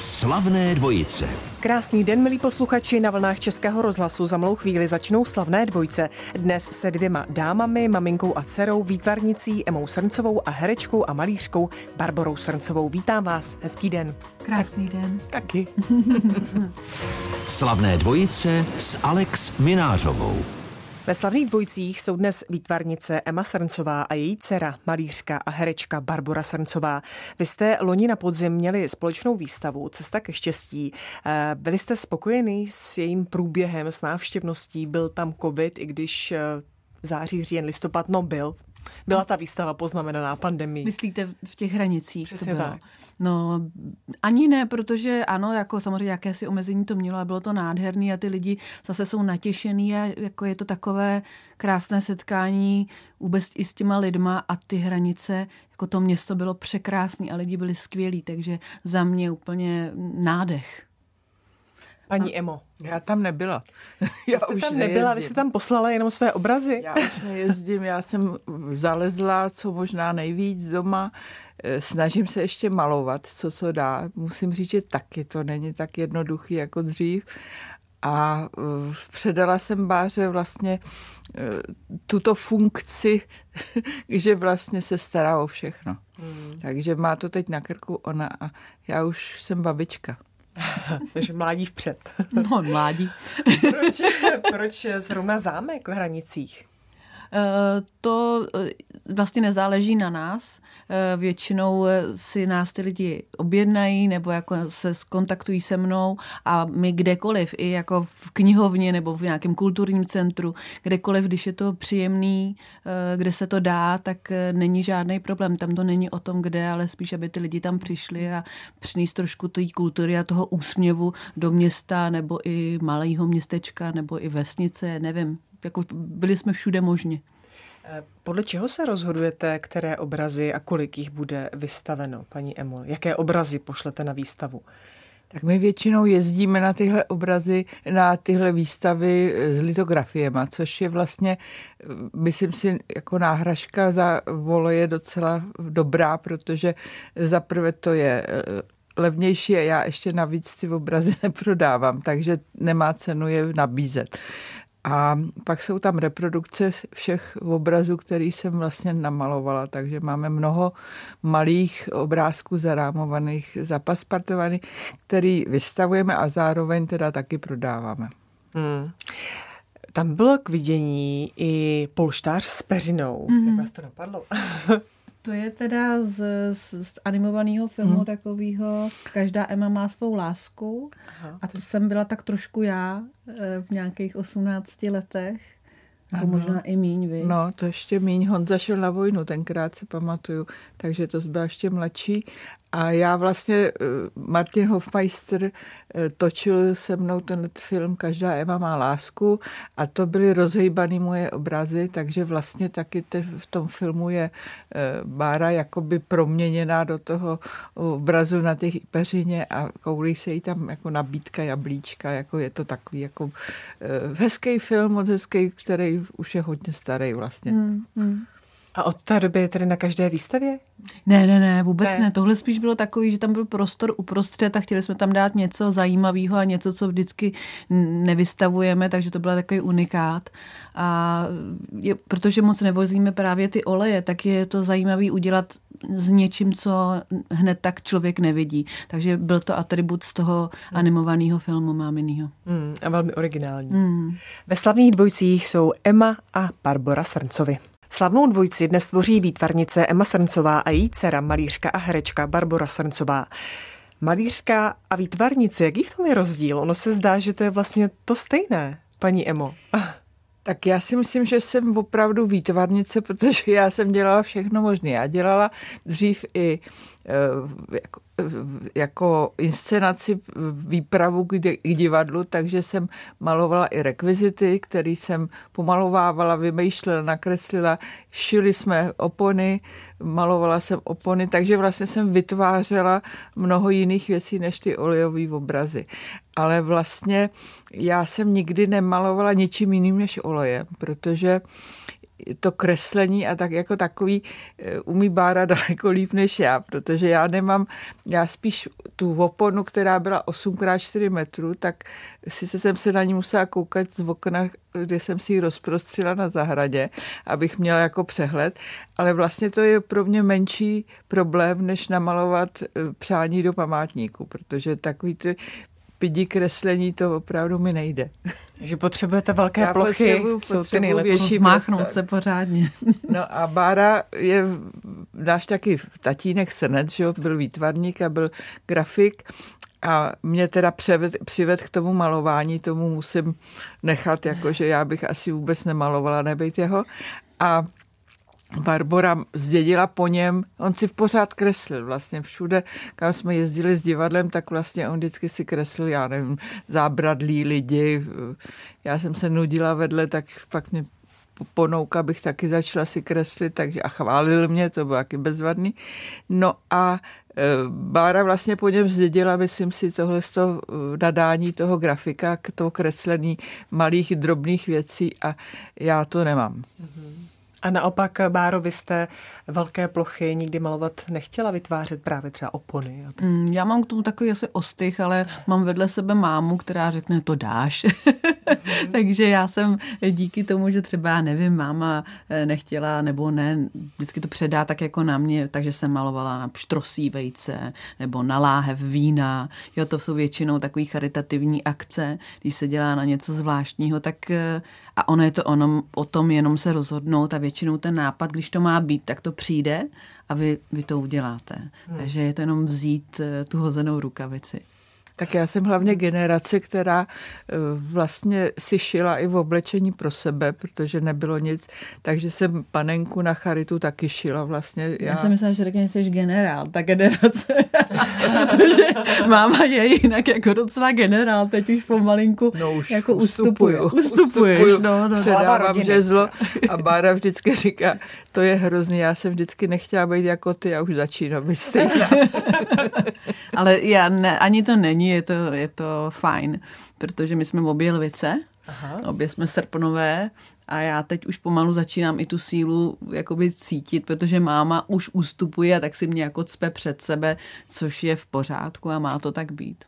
Slavné dvojice. Krásný den, milí posluchači, na vlnách Českého rozhlasu za malou chvíli začnou slavné dvojce. Dnes se dvěma dámami, maminkou a dcerou, výtvarnicí Emou Srncovou a herečkou a malířkou Barborou Srncovou. Vítám vás, hezký den. Krásný den. Taky. Slavné dvojice s Alex Minářovou. Ve slavných dvojcích jsou dnes výtvarnice Emma Srncová a její dcera, malířka a herečka Barbora Srncová. Vy jste loni na podzim měli společnou výstavu Cesta ke štěstí. Eh, byli jste spokojený s jejím průběhem, s návštěvností? Byl tam covid, i když eh, září, říjen, listopad, no byl. Byla ta výstava poznamenaná pandemii. Myslíte v těch hranicích? Přesně to bylo? tak. No, ani ne, protože ano, jako samozřejmě jakési omezení to mělo a bylo to nádherný a ty lidi zase jsou natěšený a jako je to takové krásné setkání vůbec i s těma lidma a ty hranice, jako to město bylo překrásný a lidi byli skvělí, takže za mě úplně nádech. Paní Emo, Já tam nebyla. vy jste tam nebyla, vy jste tam poslala jenom své obrazy. Já už nejezdím, já jsem zalezla co možná nejvíc doma. Eh, Snažím se ještě malovat, co co dá. Musím říct, že taky to není tak jednoduchý jako dřív. A eh, předala jsem Báře vlastně eh, tuto funkci, že vlastně se stará o všechno. Hmm. Takže má to teď na krku ona a já už jsem babička. Takže mládí vpřed. No, mládí. proč, proč zrovna zámek v hranicích? Eh, To eh, vlastně nezáleží na nás. Eh, Většinou si nás ty lidi objednají nebo jako se kontaktují se mnou a my kdekoliv, i jako v knihovně nebo v nějakém kulturním centru, kdekoliv, když je to příjemný, kde se to dá, tak není žádný problém. Tam to není o tom, kde, ale spíš, aby ty lidi tam přišli a přinést trošku té kultury a toho úsměvu do města nebo i malého městečka nebo i vesnice, nevím. Jako byli jsme všude možně. Eh, Podle čeho se rozhodujete, které obrazy a kolik jich bude vystaveno, paní Emo? Jaké obrazy pošlete na výstavu? Tak my většinou jezdíme na tyhle obrazy, na tyhle výstavy s litografiema, což je vlastně, eh, myslím si, jako náhražka za voleje docela dobrá, protože zaprvé to je eh, levnější a já ještě navíc ty obrazy neprodávám, takže nemá cenu je nabízet. A pak jsou tam reprodukce všech obrazů, který jsem vlastně namalovala, takže máme mnoho malých obrázků zarámovaných, zapaspartovaných, který vystavujeme a zároveň teda taky prodáváme. Hmm. Tam bylo k vidění i polštář s peřinou. Mm-hmm. Jak vás to napadlo? To je teda z, z, z animovaného filmu hmm. takového Každá Emma má svou lásku. Aha, A to jsem byla tak trošku já eh, v nějakých 18 letech. Nebo Ano. možná i míň, vy. No, to ještě míň. Honza šel na vojnu, tenkrát si pamatuju, takže to byla ještě mladší. A já vlastně, eh, Martin Hofmeister eh, točil se mnou ten film Každá Eva má lásku a to byly rozhejbané moje obrazy, takže vlastně taky te, v tom filmu je eh, Bára jakoby proměněná do toho obrazu na těch peřině a koulí se jí tam jako nabídka jablíčka, jako je to takový jako hezký film, moc hezký, který už je hodně starý vlastně. Hmm, hmm. A od té doby je tedy na každé výstavě? Ne, ne, ne, vůbec Ne. ne. Tohle spíš bylo takový, že tam byl prostor uprostřed a chtěli jsme tam dát něco zajímavého a něco, co vždycky nevystavujeme, takže to byl takový unikát. A je, protože moc nevozíme právě ty oleje, tak je to zajímavý udělat s něčím, co hned tak člověk nevidí. Takže byl to atribut z toho animovaného filmu máminýho. Hmm, a velmi originální. Mm. Ve slavných dvojcích jsou Emma a Barbora Srncovi. Slavnou dvojici dnes tvoří výtvarnice Emma Srncová a její dcera, malířka a herečka Barbora Srncová. Malířka a výtvarnice, jaký v tom je rozdíl? Ono se zdá, že to je vlastně to stejné, paní Emo. Tak já si myslím, že jsem opravdu výtvarnice, protože já jsem dělala všechno možné. Já dělala dřív i jako, eh, jako inscenaci výpravu k divadlu, takže jsem malovala i rekvizity, které jsem pomalovávala, vymýšlela, nakreslila, šili jsme opony, malovala jsem opony, takže vlastně jsem vytvářela mnoho jiných věcí než ty olejové obrazy. Ale vlastně já jsem nikdy nemalovala ničím jiným než olejem, protože to kreslení a tak jako takový eh, umí Bára daleko líp než já, protože já nemám, já spíš tu oponu, která byla 8x4 metrů, tak sice jsem se na ní musela koukat z okna, kde jsem si ji rozprostřila na zahradě, abych měla jako přehled, ale vlastně to je pro mě menší problém, než namalovat eh, přání do památníku, protože takový ty pidi kreslení to opravdu mi nejde. Že potřebujete velké Já plochy, potřebuji, jsou ty nejlepší. Zmáchnout se pořádně. No a Bára je náš taky tatínek Srnec, že byl výtvarník a byl grafik a mě teda převed, přived k tomu malování, tomu musím nechat, jakože já bych asi vůbec nemalovala nebejt jeho. A Barbora zdědila po něm, on si pořád kreslil vlastně všude, kam jsme jezdili s divadlem, tak vlastně on vždycky si kreslil, já nevím, zábradlí lidi, já jsem se nudila vedle, tak pak mě ponouka bych taky začala si kreslit, takže a chválil mě, to bylo taky bezvadný. No a e, Bára vlastně po něm zdědila, myslím si, tohle toho e, nadání toho grafika, k toho kreslení malých drobných věcí a já to nemám. Mm-hmm. A naopak, Báro, vy jste velké plochy nikdy malovat nechtěla vytvářet právě třeba opony? Mm, já mám k tomu takový asi ostych, ale mám vedle sebe mámu, která řekne, to dáš. Takže já jsem díky tomu, že třeba, nevím, máma eh, nechtěla nebo ne, vždycky to předá tak jako na mě, takže jsem malovala na pštrosí vejce nebo na láhev vína. Jo, to jsou většinou takový charitativní akce, když se dělá na něco zvláštního, tak eh, a ono je to ono, o tom jenom se rozhodnout a většinou ten nápad, když to má být, tak to přijde a vy, vy to uděláte. Hmm. Takže je to jenom vzít eh, tu hozenou rukavici. Tak já jsem hlavně generace, která eh, vlastně si šila i v oblečení pro sebe, protože nebylo nic, takže jsem panenku na charitu taky šila vlastně. Já, já jsem myslela, že řekne, že jsi generál, ta generace, protože máma je jinak jako docela generál, teď už pomalinku no už jako ustupuju. Ustupuješ, ustupuju, no, no. Předávám žezlo a Bára vždycky říká, to je hrozný, já jsem vždycky nechtěla být jako ty a už začínám být stejná. Ale já ne, ani to není, je to, je to fajn, protože my jsme obě lvice, Aha. obě jsme srpnové a já teď už pomalu začínám i tu sílu jakoby cítit, protože máma už ustupuje a tak si mě jako cpe před sebe, což je v pořádku a má to tak být.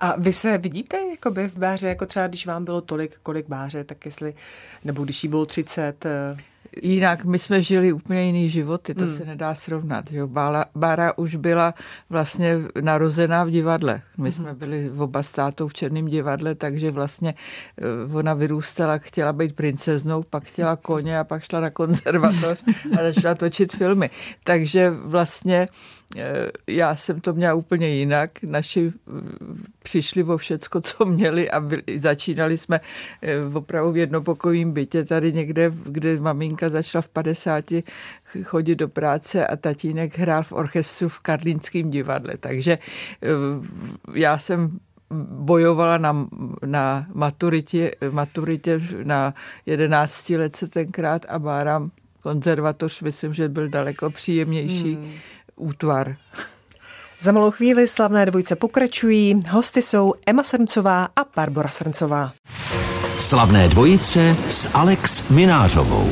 A vy se vidíte jakoby v báře, jako třeba když vám bylo tolik, kolik báře, tak jestli, nebo když jí bylo 30, Jinak my jsme žili úplně jiný životy, to hmm. se nedá srovnat. Jo. Bára, Bára už byla vlastně narozená v divadle. My hmm. jsme byli v oba státou v Černém divadle, takže vlastně eh, ona vyrůstala, chtěla být princeznou, pak chtěla koně a pak šla na konzervatoř a začala točit filmy. Takže vlastně Eh, já jsem to měla úplně jinak. Naši přišli o všecko, co měli a byli, začínali jsme eh, opravdu v jednopokojím bytě tady někde, kde maminka začala v 50 chodit do práce a tatínek hrál v orchestru v Karlínském divadle. Takže já jsem bojovala na, na maturitě, maturitě na 11 let se tenkrát a Bára konzervatoř, myslím, že byl daleko příjemnější. Hmm útvar. Za malou chvíli slavné dvojce pokračují. Hosty jsou Emma Srncová a Barbara Srncová. Slavné dvojice s Alex Minářovou.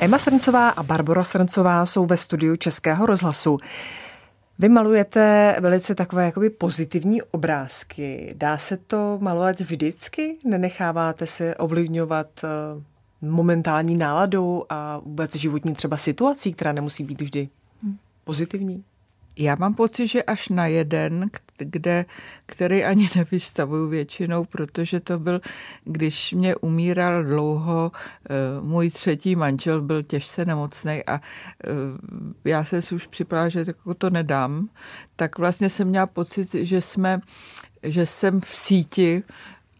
Emma Srncová a Barbara Srncová jsou ve studiu Českého rozhlasu. Vy malujete velice takové jakoby pozitivní obrázky. Dá se to malovat vždycky? Nenecháváte se ovlivňovat eh, momentální náladou a vůbec životní třeba situací, která nemusí být vždy pozitivní? Já mám pocit, že až na jeden, kde, který ani nevystavuju většinou, protože to byl, když mě umíral dlouho, eh, můj třetí manžel byl těžce nemocný a eh, já jsem si už připravila, že jako to nedám, tak vlastně jsem měla pocit, že jsme, že jsem v síti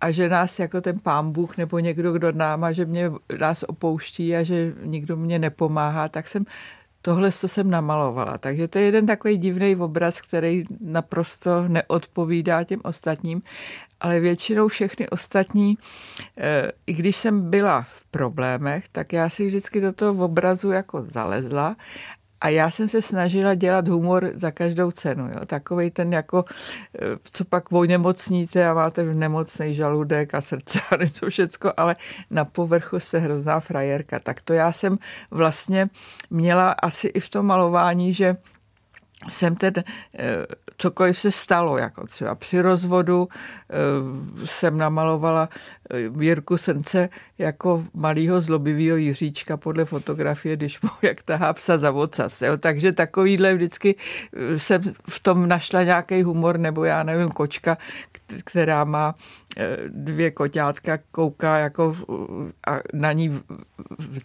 a že nás jako ten pán Bůh nebo někdo, kdo náma, že mě nás opouští a že nikdo mě nepomáhá, tak jsem tohle to jsem namalovala. Takže to je jeden takový divný obraz, který naprosto neodpovídá těm ostatním, ale většinou všechny ostatní, eh, i když jsem byla v problémech, tak já si vždycky do toho obrazu jako zalezla A já jsem se snažila dělat humor za každou cenu. Jo? Takový ten jako, eh, co pak onemocníte a máte nemocný žaludek a srdce a něco všecko, ale na povrchu jste hrozná frajerka. Tak to já jsem vlastně měla asi i v tom malování, že jsem ten, eh, cokoliv se stalo, jako třeba při rozvodu eh, jsem namalovala Jirku Srnce jako malýho zlobivého Jiříčka podle fotografie, když mu jak tahá psa za vocas. Jo. Takže takovýhle vždycky jsem v tom našla nějaký humor, nebo já nevím, kočka, která má dvě koťátka, kouká jako a na ní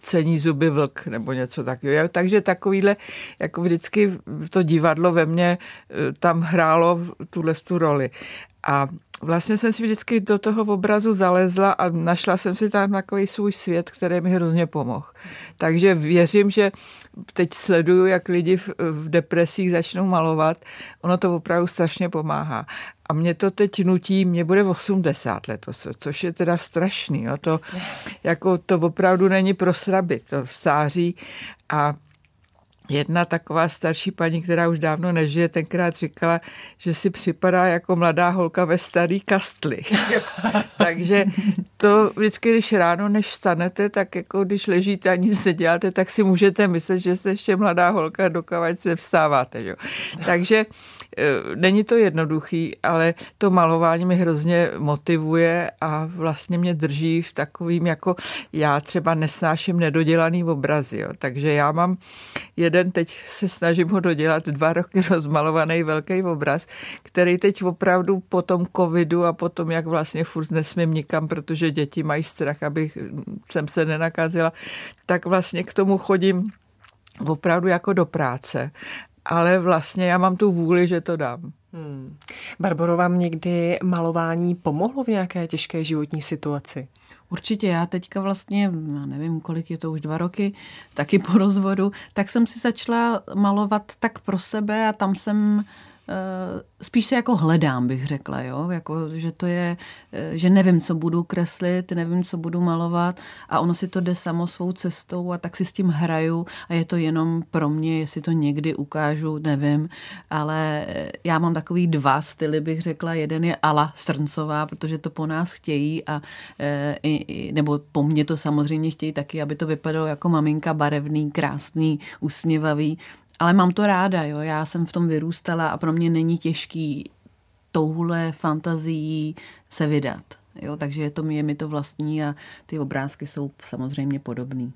cení zuby vlk nebo něco takového. Takže takovýhle, jako vždycky to divadlo ve mně tam hrálo tuhle tu roli. A vlastně jsem si vždycky do toho obrazu zalezla a našla jsem si tam takový svůj svět, který mi hrozně pomohl. Takže věřím, že teď sleduju, jak lidi v, depresích začnou malovat. Ono to opravdu strašně pomáhá. A mě to teď nutí, mě bude 80 letos, což je teda strašný. Jo. To, jako, to opravdu není pro sraby, to v září. A Jedna taková starší paní, která už dávno nežije, tenkrát říkala, že si připadá jako mladá holka ve starý kastli. Takže to vždycky, když ráno, než vstanete, tak jako když ležíte a nic neděláte, tak si můžete myslet, že jste ještě mladá holka, dokávat se vstáváte. Jo. Takže e, není to jednoduchý, ale to malování mi hrozně motivuje a vlastně mě drží v takovým, jako já třeba nesnáším nedodělaný obrazy. Jo. Takže já mám jeden jeden, teď se snažím ho dodělat, dva roky rozmalovaný velký obraz, který teď opravdu po tom covidu a potom, jak vlastně furt nesmím nikam, protože děti mají strach, abych jsem se nenakazila, tak vlastně k tomu chodím opravdu jako do práce. Ale vlastně já mám tu vůli, že to dám. Hmm. Barbaro, vám někdy malování pomohlo v nějaké těžké životní situaci? Určitě, já teďka vlastně, já nevím, kolik je to už dva roky, taky po rozvodu, tak jsem si začala malovat tak pro sebe a tam jsem spíš se jako hledám, bych řekla, jo? Jako, že to je, eh, že nevím, co budu kreslit, nevím, co budu malovat a ono si to jde samo svou cestou a tak si s tím hraju a je to jenom pro mě, jestli to někdy ukážu, nevím, ale eh, já mám takový dva styly, bych řekla, jeden je Ala Srncová, protože to po nás chtějí a nebo po mně to samozřejmě chtějí taky, aby to vypadalo jako maminka barevný, krásný, usměvavý, ale mám to ráda, jo. Já jsem v tom vyrůstala a pro mě není těžký touhle fantazií se vydat. Jo, takže je, to, je mi to vlastní a ty obrázky jsou samozřejmě podobný.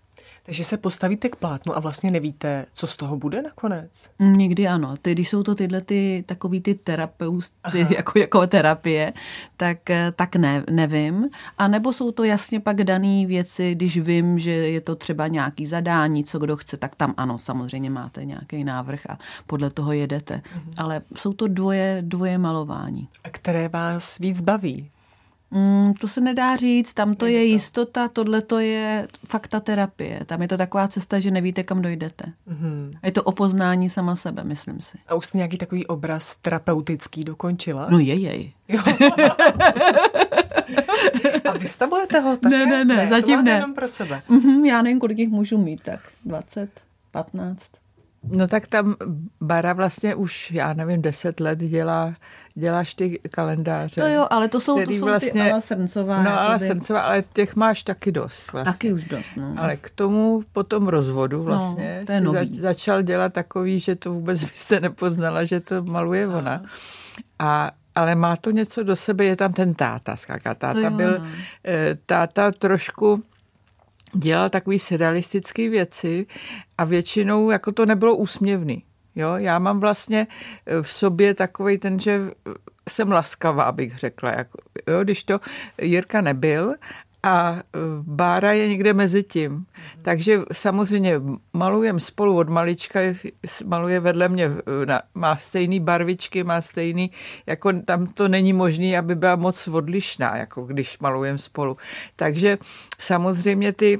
Takže se postavíte k plátnu a vlastně nevíte, co z toho bude nakonec? Někdy ano. Ty, když jsou to tyhle ty, takový ty terapeusty, jako, jako terapie, tak, eh, tak ne, nevím. A nebo jsou to jasně pak dané věci, když vím, že je to třeba nějaký zadání, co kdo chce, tak tam ano, samozřejmě máte nějaký návrh a podle toho jedete. Uh-huh. Ale jsou to dvoje, dvoje malování. A které vás víc baví? Mm, to se nedá říct, tam to je, je jistota, tohle to je fakta terapie. Tam je to taková cesta, že nevíte, kam dojdete. Mm-hmm. Je to opoznání sama sebe, myslím si. A už jste nějaký takový obraz terapeutický dokončila? No jej, jej. A vystavujete ho také? Ne, ne, ne, ne zatím ne. jenom pro sebe? Mm-hmm, já nevím, kolik jich můžu mít, tak 20, 15. No tak tam Bara vlastně už, já nevím, deset let dělá, děláš ty kalendáře. To jo, ale to jsou, to jsou vlastně, ty Ala Srncová. No Ala Srncová, ale těch máš taky dost. Vlastně. Taky už dost, no. Ale k tomu po tom rozvodu no, vlastně no. Za, začal dělat takový, že to vůbec byste nepoznala, že to maluje no. ona. A ale má to něco do sebe, je tam ten táta, skáka. Táta byl, no. Eh, táta trošku dělal takové surrealistické věci a většinou jako to nebylo úsměvný. Jo, já mám vlastně eh, v sobě takový ten, že jsem laskavá, bych řekla. Jako, jo, když to Jirka nebyl a e, Bára je někde mezi tím. Mm. Takže samozřejmě malujem spolu od malička, maluje vedle mě, e, má stejný barvičky, má stejný, jako tam to není možné, aby byla moc odlišná, jako když malujem spolu. Takže samozřejmě ty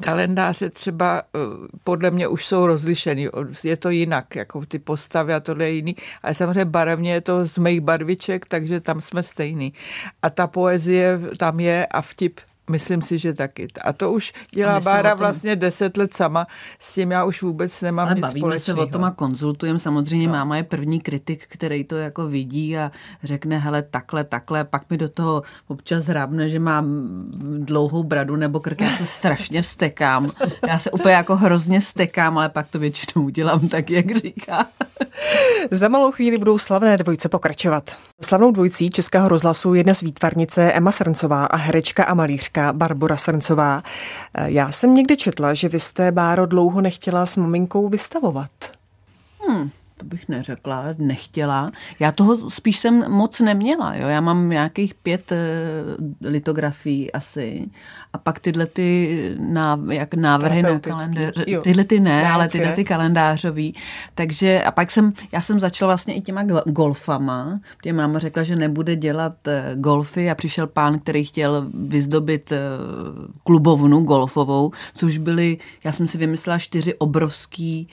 kalendáře třeba eh, podle mě už jsou rozlišený. Je to jinak, jako ty postavy a tohle je jiný. Ale samozřejmě barevně je to z mých barviček, takže tam jsme stejný. A ta poezie tam je a vtip Myslím si, že taky. A to už dělá Bára tom... vlastně deset let sama, s tím já už vůbec nemám Ale nic bavíme společného. se o tom a konzultujeme. Samozřejmě no. máma je první kritik, který to jako vidí a řekne, hele, takhle, takhle, pak mi do toho občas hrábne, že mám dlouhou bradu nebo krk, já se strašně stekám. Já se úplně jako hrozně stekám, ale pak to většinou udělám tak, jak říká. Za malou chvíli budou slavné dvojce pokračovat. Slavnou dvojicí Českého rozhlasu je dnes výtvarnice Emma Srncová a herečka a malířka Barbara Srncová. Já jsem někdy četla, že vy jste, Báro, dlouho nechtěla s maminkou vystavovat. Hmm, to bych neřekla, nechtěla. Já toho spíš jsem moc neměla. Jo? Já mám nějakých pět uh, litografií asi. A pak tyhle ty náv, jak návrhy na kalendář, tyhle ty ne, Dálky. ale tyhle ty kalendářový. Takže a pak jsem, já jsem začala vlastně i těma golfama. Protože máma řekla, že nebude dělat eh, golfy a přišel pán, který chtěl vyzdobit eh, klubovnu golfovou, což byly, já jsem si vymyslela čtyři obrovský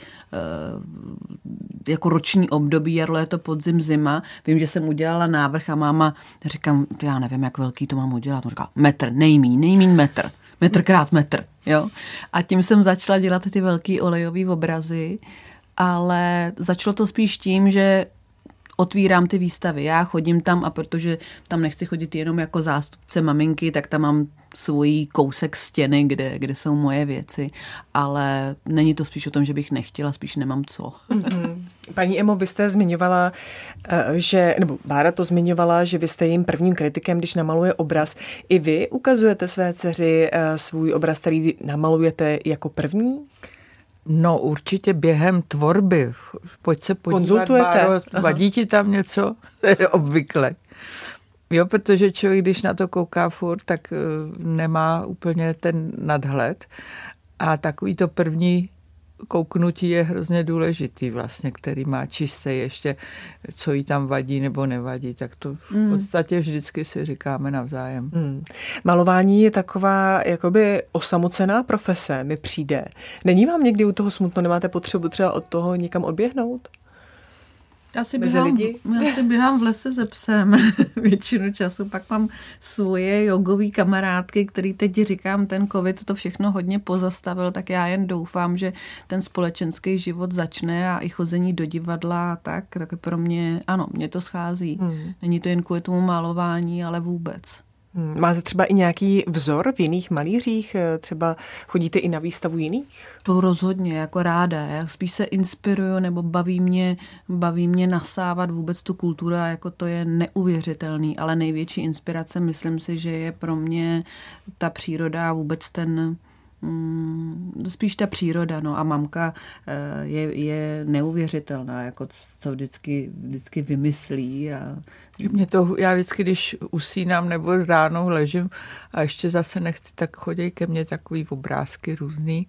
jako roční období, jaro, léto, podzim, zima. Vím, že jsem udělala návrh a máma, říkám, já nevím, jak velký to mám udělat. On říká, metr, nejmín, nejmín metr. Metr krát metr, jo. A tím jsem začala dělat ty velký olejový obrazy, ale začalo to spíš tím, že otvírám ty výstavy. Já chodím tam a protože tam nechci chodit jenom jako zástupce maminky, tak tam mám svůj kousek stěny, kde, kde jsou moje věci, ale není to spíš o tom, že bych nechtěla, spíš nemám co. Mm-hmm. Paní Emo, vy jste zmiňovala, eh, že, nebo Bára to zmiňovala, že vy jste jim prvním kritikem, když namaluje obraz. I vy ukazujete své dceři eh, svůj obraz, který namalujete jako první? No určitě během tvorby. Pojď se podívat, Konzultujete? Báro, vadí ti tam něco? Obvykle. Jo, protože člověk, když na to kouká furt, tak eh, nemá úplně ten nadhled. A takový to první kouknutí je hrozně důležitý vlastně, který má čisté ještě, co jí tam vadí nebo nevadí, tak to v hmm. podstatě vždycky si říkáme navzájem. Mm. Malování je taková jakoby osamocená profese, mi přijde. Není vám někdy u toho smutno, nemáte potřebu třeba od toho někam odběhnout? Já si, běhám, lidi? já si běhám v lese se psem většinu času, pak mám svoje jogové kamarádky, který teď říkám, ten covid to všechno hodně pozastavil, tak já jen doufám, že ten společenský život začne a i chození do divadla a tak, tak pro mě, ano, mě to schází. Hmm. Není to jen kvůli tomu malování, ale vůbec. Hmm, máte třeba i nějaký vzor v jiných malířích? Eh, třeba chodíte i na výstavu jiných? To rozhodně, jako ráda. Já spíš se inspiruju nebo baví mě, baví mě nasávat vůbec tu kulturu a jako to je neuvěřitelný, ale největší inspirace myslím si, že je pro mě ta příroda a vůbec ten spíš ta příroda, no a mamka eh, je, je neuvěřitelná, jako co vždycky, vždycky vymyslí. A... Mě to, já vždycky, když usínám nebo ráno ležím a ještě zase nechci, tak chodí ke mně takový obrázky různý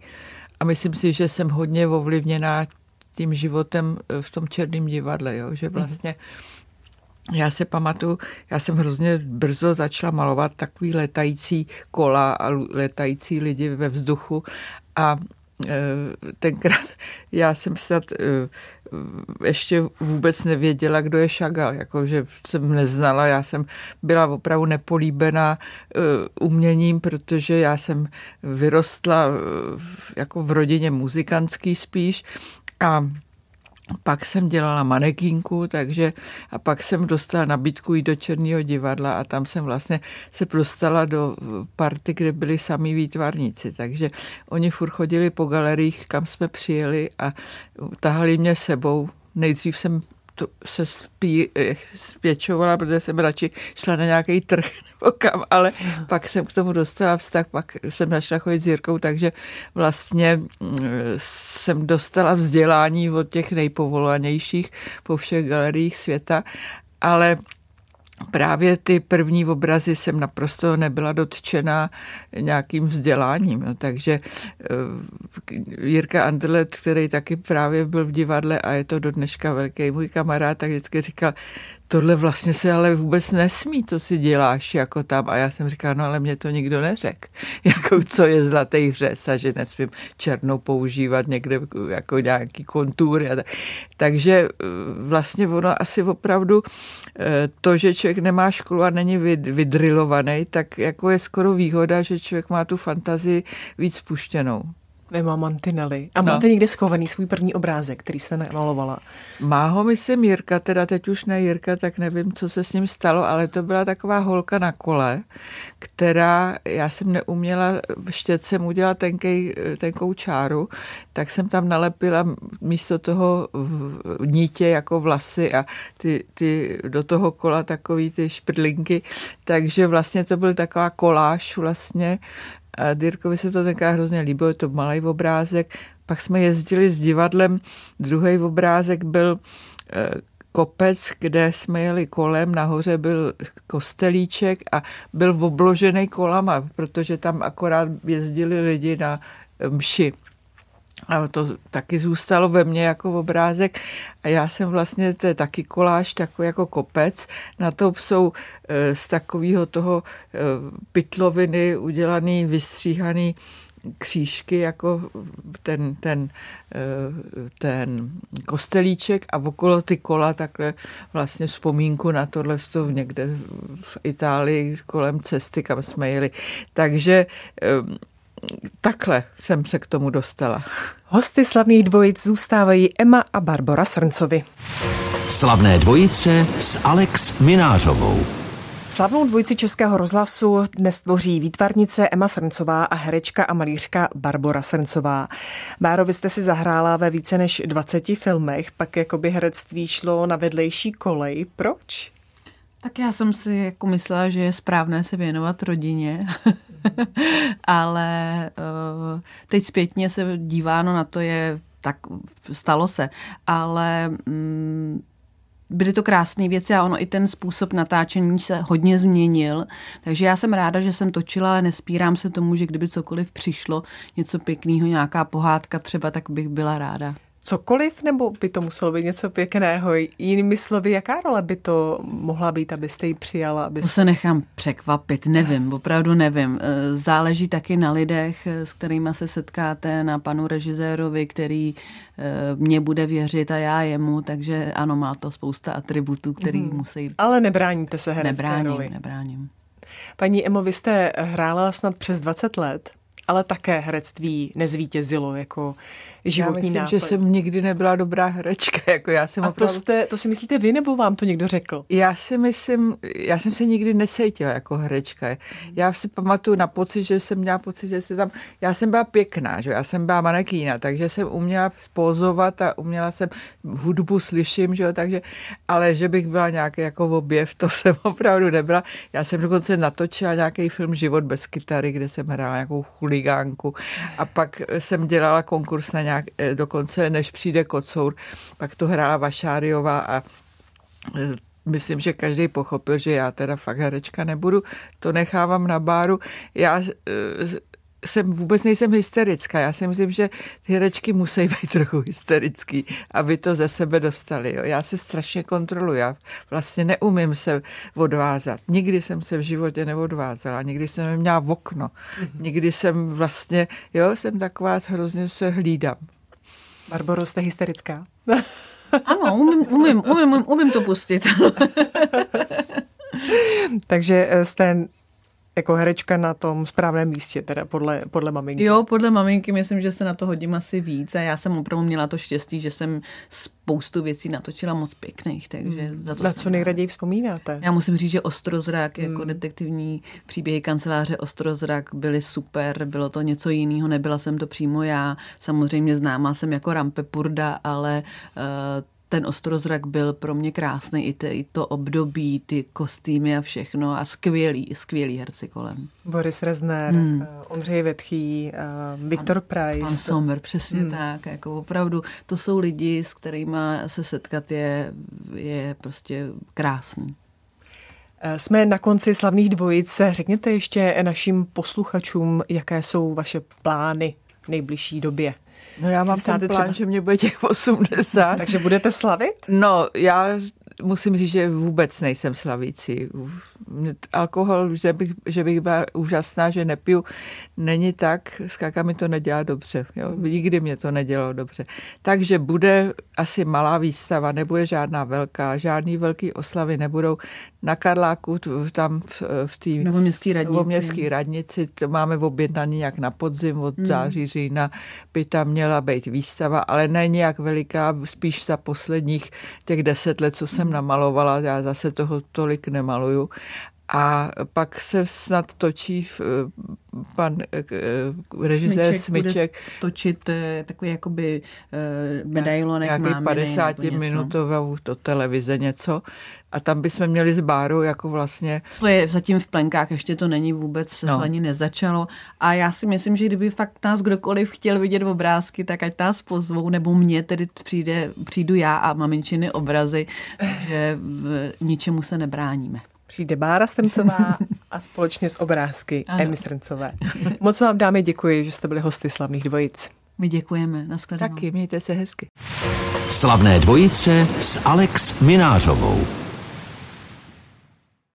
a myslím si, že jsem hodně ovlivněná tím životem v tom černém divadle, jo? že mhm. vlastně mm-hmm já se pamatuju, já jsem hrozně brzo začala malovat takový letající kola a letající lidi ve vzduchu a e, tenkrát já jsem snad e, ještě vůbec nevěděla, kdo je Šagal, jakože jsem neznala, já jsem byla opravdu nepolíbená e, uměním, protože já jsem vyrostla jako v rodině muzikantský spíš a pak jsem dělala manekínku, takže a pak jsem dostala nabídku jít do Černého divadla a tam jsem vlastně se dostala do party, kde byli sami výtvarníci, takže oni furt chodili po galeriích, kam jsme přijeli a tahali mě sebou. Nejdřív jsem to se spí, eh, spěčovala, protože jsem radši šla na nějaký trh kam, ale pak jsem k tomu dostala vztah, pak jsem začala chodit s Jirkou, takže vlastně mm, jsem dostala vzdělání od těch nejpovolanějších po všech galeriích světa, ale právě ty první obrazy jsem naprosto nebyla dotčená nějakým vzděláním. No, takže eh, Jirka Anderlet, který taky právě byl v divadle a je to do dneška velký můj kamarád, tak vždycky říkal, tohle vlastně se ale vůbec nesmí, to si děláš jako tam. A já jsem říkala, no ale mě to nikdo neřekl, jako co je zlatý řez a že nesmím černou používat někde jako nějaký kontury. A tak. Takže eh, vlastně ono asi opravdu eh, to, že člověk nemá školu a není vydrilovaný, tak jako je skoro výhoda, že člověk má tu fantazii víc spuštěnou. Nemá mantinely. A no. máte někde schovaný svůj první obrázek, který jste namalovala? Má ho, myslím, Jirka, teda teď už ne Jirka, tak nevím, co se s ním stalo, ale to byla taková holka na kole, která, já jsem neuměla štětcem udělat tenkej, tenkou čáru, tak jsem tam nalepila místo toho v nítě jako vlasy a ty, ty do toho kola takový ty šprdlinky, takže vlastně to byl taková koláž vlastně a Dirkovi se to tenkrát hrozně líbilo, je to malý obrázek. Pak jsme jezdili s divadlem, druhý obrázek byl eh, kopec, kde jsme jeli kolem, nahoře byl kostelíček a byl obložený kolama, protože tam akorát jezdili lidi na mši. A to taky zůstalo ve mně jako obrázek. A já jsem vlastně, to je taky koláž, takový jako kopec. Na to jsou e, z takového toho e, pytloviny udělaný, vystříhaný křížky jako ten, ten, e, ten kostelíček a okolo ty kola takhle vlastně vzpomínku na tohle to někde v Itálii kolem cesty, kam jsme jeli. Takže takhle jsem se k tomu dostala. Hosty slavných dvojic zůstávají Emma a Barbara Srncovi. Slavné dvojice s Alex Minářovou. Slavnou dvojici Českého rozhlasu dnes tvoří výtvarnice Emma Srncová a herečka a malířka Barbara Srncová. Báro, vy jste si zahrála ve více než 20 filmech, pak jako by herectví šlo na vedlejší kolej. Proč? Tak já jsem si jako myslela, že je správné se věnovat rodině, ale uh, teď zpětně se díváno na to je, tak stalo se, ale um, byly to krásné věci a ono i ten způsob natáčení se hodně změnil. Takže já jsem ráda, že jsem točila, ale nespírám se tomu, že kdyby cokoliv přišlo, něco pěkného, nějaká pohádka třeba, tak bych byla ráda cokoliv, nebo by to muselo být něco pěkného? Jinými slovy, jaká role by to mohla být, abyste ji přijala? Abyste... To se nechám překvapit, nevím, opravdu nevím. E, záleží taky na lidech, e, s kterými se setkáte, na panu režisérovi, který e, mě bude věřit a já jemu, takže ano, má to spousta atributů, který hmm. musí... Ale nebráníte se herecké nebráním, roli? Nebráním, Paní Emo, vy jste hrála snad přes 20 let, ale také herectví nezvítězilo jako životní já myslím, nápad. že jsem nikdy nebyla dobrá herečka. Jako já jsem A opravdu... to, jste, to si myslíte vy, nebo vám to někdo řekl? Já si myslím, já jsem se nikdy nesejtila jako herečka. Já si pamatuju na pocit, že jsem měla pocit, že se tam, já jsem byla pěkná, že já jsem byla manekýna, takže jsem uměla spozovat a uměla jsem, hudbu slyším, že jo, takže, ale že bych byla nějaký jako objev, to jsem opravdu nebyla. Já jsem dokonce natočila nějaký film Život bez kytary, kde jsem hrála nějakou chuligánku a pak jsem dělala konkurs na nějaký nějak, eh, dokonce než přijde Kocour, pak to hrála Vašáriová a eh, myslím, že každý pochopil, že já teda fakt herečka nebudu, to nechávám na báru. Já eh, jsem vůbec nejsem hysterická. Já si myslím, že ty herečky musí být trochu hysterický, aby to ze sebe dostali. Jo. Já se strašně kontroluji. Já vlastně neumím se odvázat. Nikdy jsem se v životě neodvázala. Nikdy jsem neměla v okno. Mm-hmm. Nikdy jsem vlastně, jo, jsem taková, hrozně se hlídám. Barbaro, jste hysterická? ano, umím, umím, umím, umím to pustit. Takže eh, jste jako herečka na tom správném místě, teda podle, podle maminky. Jo, podle maminky myslím, že se na to hodím asi víc a já jsem opravdu měla to štěstí, že jsem spoustu věcí natočila moc pěkných, takže hmm. za to Na co nejraději vzpomínáte? Já musím říct, že Ostrozrak, jako hmm. detektivní příběhy kanceláře Ostrozrak byly super, bylo to něco jiného, nebyla jsem to přímo já, samozřejmě známá jsem jako Rampe Purda, ale uh, ten ostrozrak byl pro mě krásný, i, i to období, ty kostýmy a všechno a skvělý, skvělý herci kolem. Boris Rezner, hmm. uh, Ondřej Vetchý, uh, Viktor Price. Pan Sommer, přesně hmm. tak. Jako opravdu, to jsou lidi, s kterými se setkat je, je prostě krásný. Eh, jsme na konci slavných dvojic. Řekněte ještě našim posluchačům, jaké jsou vaše plány v nejbližší době. No já mám ten plán, třeba... že mě bude těch 80. Takže budete slavit? No, já musím říct, že vůbec nejsem slavící. Alkohol, že bych, že bych byla úžasná, že nepiju, není tak, skáka mi to nedělá dobře. Jo? Nikdy mě to nedělalo dobře. Takže bude asi malá výstava, nebude žádná velká, žádný velký oslavy nebudou. Na Karláku, tam v, v té novoměstské radnici. novoměstské radnici, to máme objednaný jak na podzim od hmm. září, října, by tam měla být výstava, ale ne nějak veliká, spíš za posledních těch deset let, co jsem namalovala, já zase toho tolik nemaluju. A pak se snad točí v, pan eh, režisér Smyček, Smyček točit eh, takový jakoby medailonek Nějaký 50 minutovou to televize něco. A tam bychom měli z báru jako vlastně... To je zatím v plenkách, ještě to není vůbec, se no. to ani nezačalo. A já si myslím, že kdyby fakt nás kdokoliv chtěl vidět obrázky, tak ať nás pozvou, nebo mě tedy přijde, přijdu já a maminčiny obrazy, že v ničemu se nebráníme. Přijde Bára Strncová a společně s obrázky ano. Emy Strncové. Moc vám dámy děkuji, že jste byli hosty Slavných dvojic. My děkujeme. Naschledanou. Taky, mějte se hezky. Slavné dvojice s Alex Minářovou.